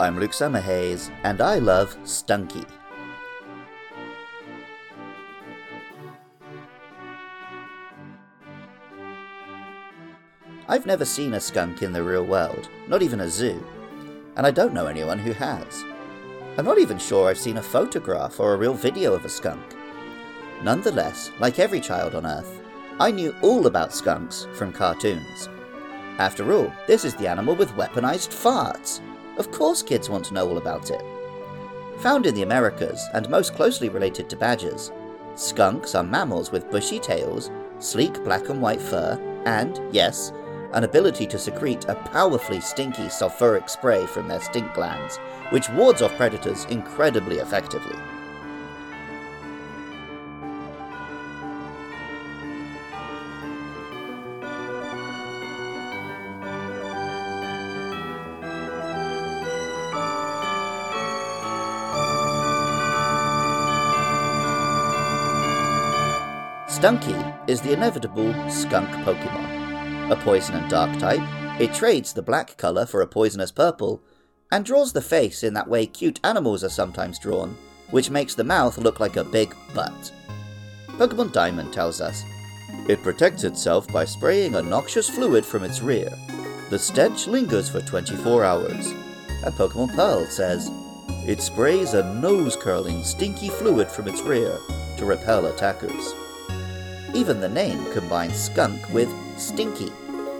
I'm Luke Summerhays, and I love Stunky. I've never seen a skunk in the real world, not even a zoo, and I don't know anyone who has. I'm not even sure I've seen a photograph or a real video of a skunk. Nonetheless, like every child on Earth, I knew all about skunks from cartoons. After all, this is the animal with weaponized farts. Of course, kids want to know all about it. Found in the Americas and most closely related to badgers, skunks are mammals with bushy tails, sleek black and white fur, and, yes, an ability to secrete a powerfully stinky sulfuric spray from their stink glands, which wards off predators incredibly effectively. Stunky is the inevitable skunk Pokemon. A poison and dark type, it trades the black colour for a poisonous purple, and draws the face in that way cute animals are sometimes drawn, which makes the mouth look like a big butt. Pokemon Diamond tells us it protects itself by spraying a noxious fluid from its rear. The stench lingers for 24 hours. And Pokemon Pearl says it sprays a nose curling, stinky fluid from its rear to repel attackers. Even the name combines skunk with stinky,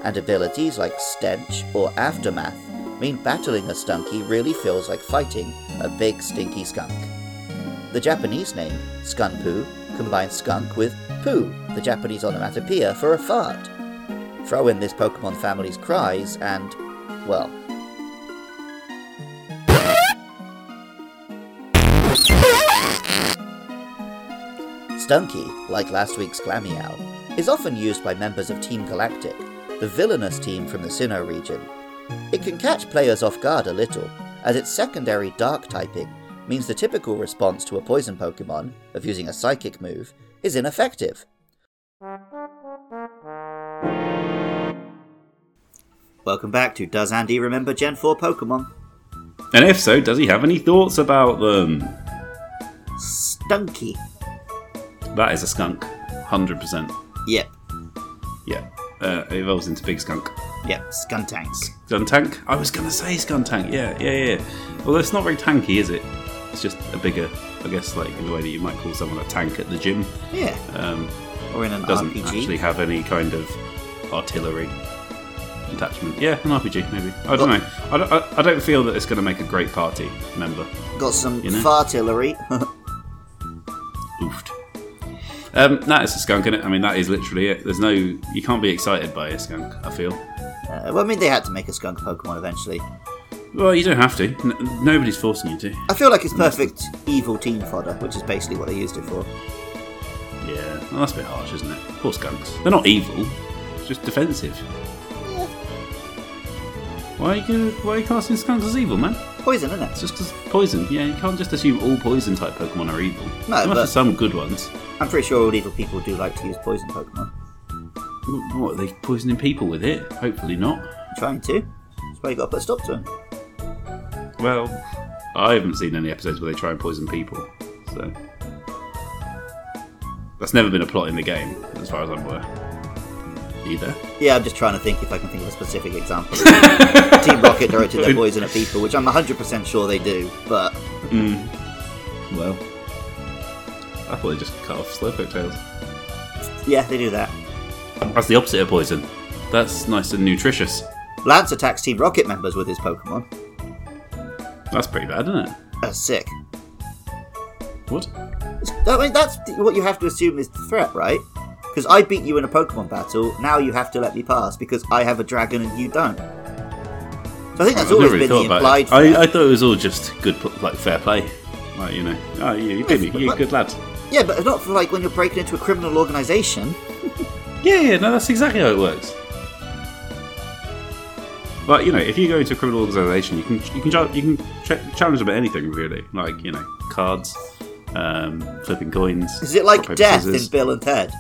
and abilities like stench or aftermath mean battling a stunky really feels like fighting a big stinky skunk. The Japanese name, Skunpu, combines skunk with poo, the Japanese onomatopoeia for a fart. Throw in this Pokemon family's cries and, well, Stunky, like last week's Glameow, is often used by members of Team Galactic, the villainous team from the Sinnoh region. It can catch players off guard a little, as its secondary dark typing means the typical response to a poison Pokemon, of using a psychic move, is ineffective. Welcome back to Does Andy Remember Gen 4 Pokemon? And if so, does he have any thoughts about them? Stunky. That is a skunk, hundred percent. Yep, Yeah, uh, it evolves into big skunk. yep, Skuntanks. Skuntank? I was gonna say Skuntank. Yeah, yeah, yeah. Well, it's not very tanky, is it? It's just a bigger, I guess, like in the way that you might call someone a tank at the gym. Yeah, Um, or in an doesn't RPG. actually have any kind of artillery attachment. Yeah, an RPG maybe. I don't know. I don't, I, I don't feel that it's going to make a great party member. Got some You know? fartillery. Oofed. Um, that is a skunk, is it? I mean, that is literally it. There's no, you can't be excited by a skunk. I feel. Uh, well, I mean, they had to make a skunk Pokemon eventually. Well, you don't have to. N- nobody's forcing you to. I feel like it's perfect evil team fodder, which is basically what they used it for. Yeah, well, that's a bit harsh, isn't it? Poor skunks. They're not evil. It's just defensive. Why are you gonna, why are you casting skunks as evil, man? Poison, isn't It's it? just 'cause poison. Yeah, you can't just assume all poison type Pokemon are evil. No, there must but- be some good ones. I'm pretty sure all evil people do like to use poison Pokemon. What, are they poisoning people with it? Hopefully not. trying to. That's why you got to put a stop to them. Well, I haven't seen any episodes where they try and poison people, so that's never been a plot in the game, as far as I'm aware. Either. Yeah, I'm just trying to think if I can think of a specific example. Team Rocket directed their poison at people, which I'm 100% sure they do, but mm. Well, I thought they just cut off Slowpoke tails. yeah, they do that. That's the opposite of poison. That's nice and nutritious. Lance attacks Team Rocket members with his Pokemon. That's pretty bad, isn't it? That's sick. What? I mean, that's what you have to assume is the threat, right? Because I beat you in a Pokemon battle, now you have to let me pass because I have a dragon and you don't. So I think that's I've always really been the thought implied about I, I thought it was all just good, like fair play. Like you know, oh, you, you beat me. You're good lad. Yeah, but not for like when you're breaking into a criminal organisation. Yeah, yeah, no, that's exactly how it works. But you know, if you go into a criminal organisation, you can you can you can ch- challenge them at anything really, like you know, cards, um, flipping coins. Is it like death scissors. in Bill and Ted?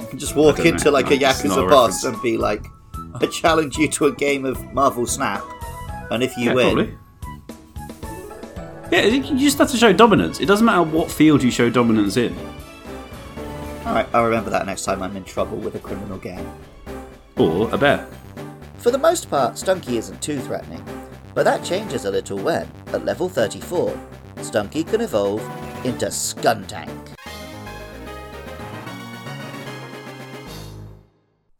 You can just walk into know. like a No, not Yakuza a boss and be like, I challenge you to a game of Marvel Snap, and if you Yeah, win, probably. Yeah, you just have to show dominance. It doesn't matter what field you show dominance in. Alright, I'll remember that next time I'm in trouble with a criminal gang. Or a bear. For the most part, Stunky isn't too threatening, but that changes a little when, at level 34, Stunky can evolve into Skuntank.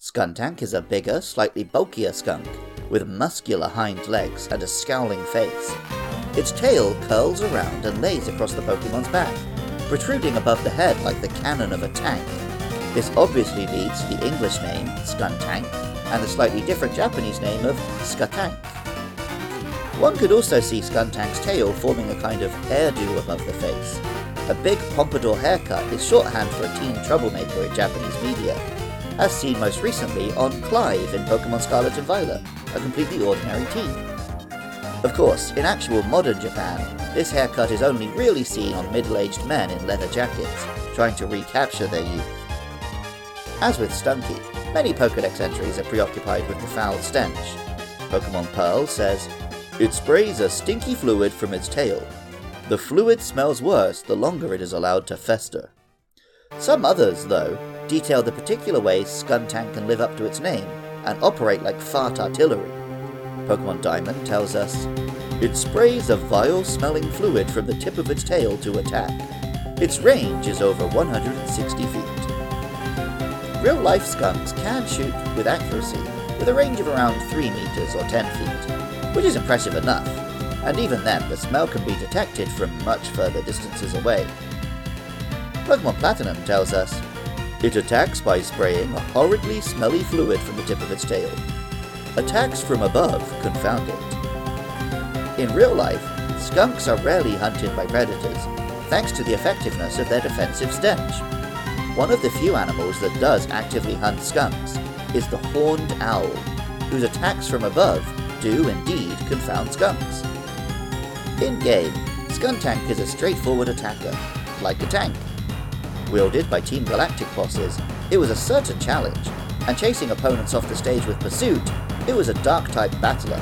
Skuntank is a bigger, slightly bulkier skunk, with muscular hind legs and a scowling face. Its tail curls around and lays across the Pokemon's back, protruding above the head like the cannon of a tank. This obviously leads to the English name, Skuntank, and the slightly different Japanese name of Skatank. One could also see Skuntank's tail forming a kind of hairdo above the face. A big pompadour haircut is shorthand for a teen troublemaker in Japanese media, as seen most recently on Clive in Pokemon Scarlet and Violet, a completely ordinary teen. Of course, in actual modern Japan, this haircut is only really seen on middle aged men in leather jackets, trying to recapture their youth. As with Stunky, many Pokedex entries are preoccupied with the foul stench. Pokemon Pearl says, It sprays a stinky fluid from its tail. The fluid smells worse the longer it is allowed to fester. Some others, though, detail the particular ways Skuntank can live up to its name and operate like fart artillery. Pokemon Diamond tells us it sprays a vile smelling fluid from the tip of its tail to attack. Its range is over 160 feet. Real life skunks can shoot with accuracy, with a range of around 3 meters or 10 feet, which is impressive enough, and even then the smell can be detected from much further distances away. Pokemon Platinum tells us it attacks by spraying a horridly smelly fluid from the tip of its tail. Attacks from above confound it. In real life, skunks are rarely hunted by predators, thanks to the effectiveness of their defensive stench. One of the few animals that does actively hunt skunks is the horned owl, whose attacks from above do indeed confound skunks. In game, Skuntank is a straightforward attacker, like a tank. Wielded by Team Galactic bosses, it was a certain challenge, and chasing opponents off the stage with Pursuit, it was a Dark-type battler.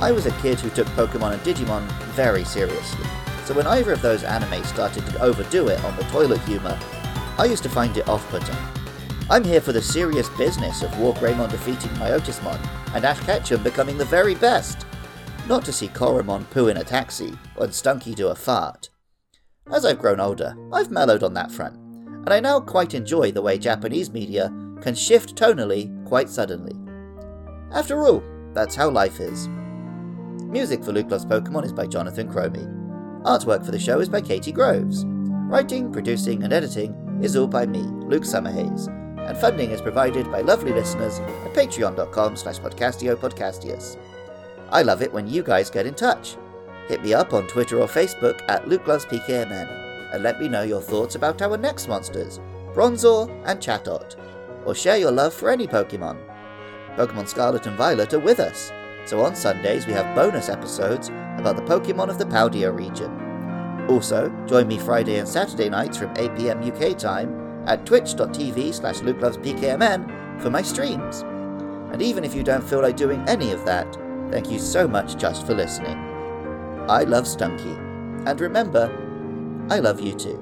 I was a kid who took Pokemon and Digimon very seriously, so when either of those anime started to overdo it on the toilet humour, I used to find it off-putting. I'm here for the serious business of Wargreymon defeating Myotismon and Ash Ketchum becoming the very best, not to see Koromon poo in a taxi or Stunky do a fart. As I've grown older, I've mellowed on that front, and I now quite enjoy the way Japanese media can shift tonally quite suddenly. After all, that's how life is. Music for Luke Loves Pokemon is by Jonathan Cromie. Artwork for the show is by Katie Groves. Writing, producing, and editing is all by me, Luke Summerhays, and funding is provided by lovely listeners at patreon.com slash podcastio I love it when you guys get in touch. Hit me up on Twitter or Facebook at LukeLovesPKMN and let me know your thoughts about our next monsters, Bronzor and Chatot, or share your love for any Pokemon. Pokemon Scarlet and Violet are with us, so on Sundays we have bonus episodes about the Pokemon of the Paldea region. Also, join me Friday and Saturday nights from 8pm UK time at twitch.tv slash lukelovespkmn for my streams. And even if you don't feel like doing any of that, thank you so much just for listening. I love Stunky. And remember, I love you too.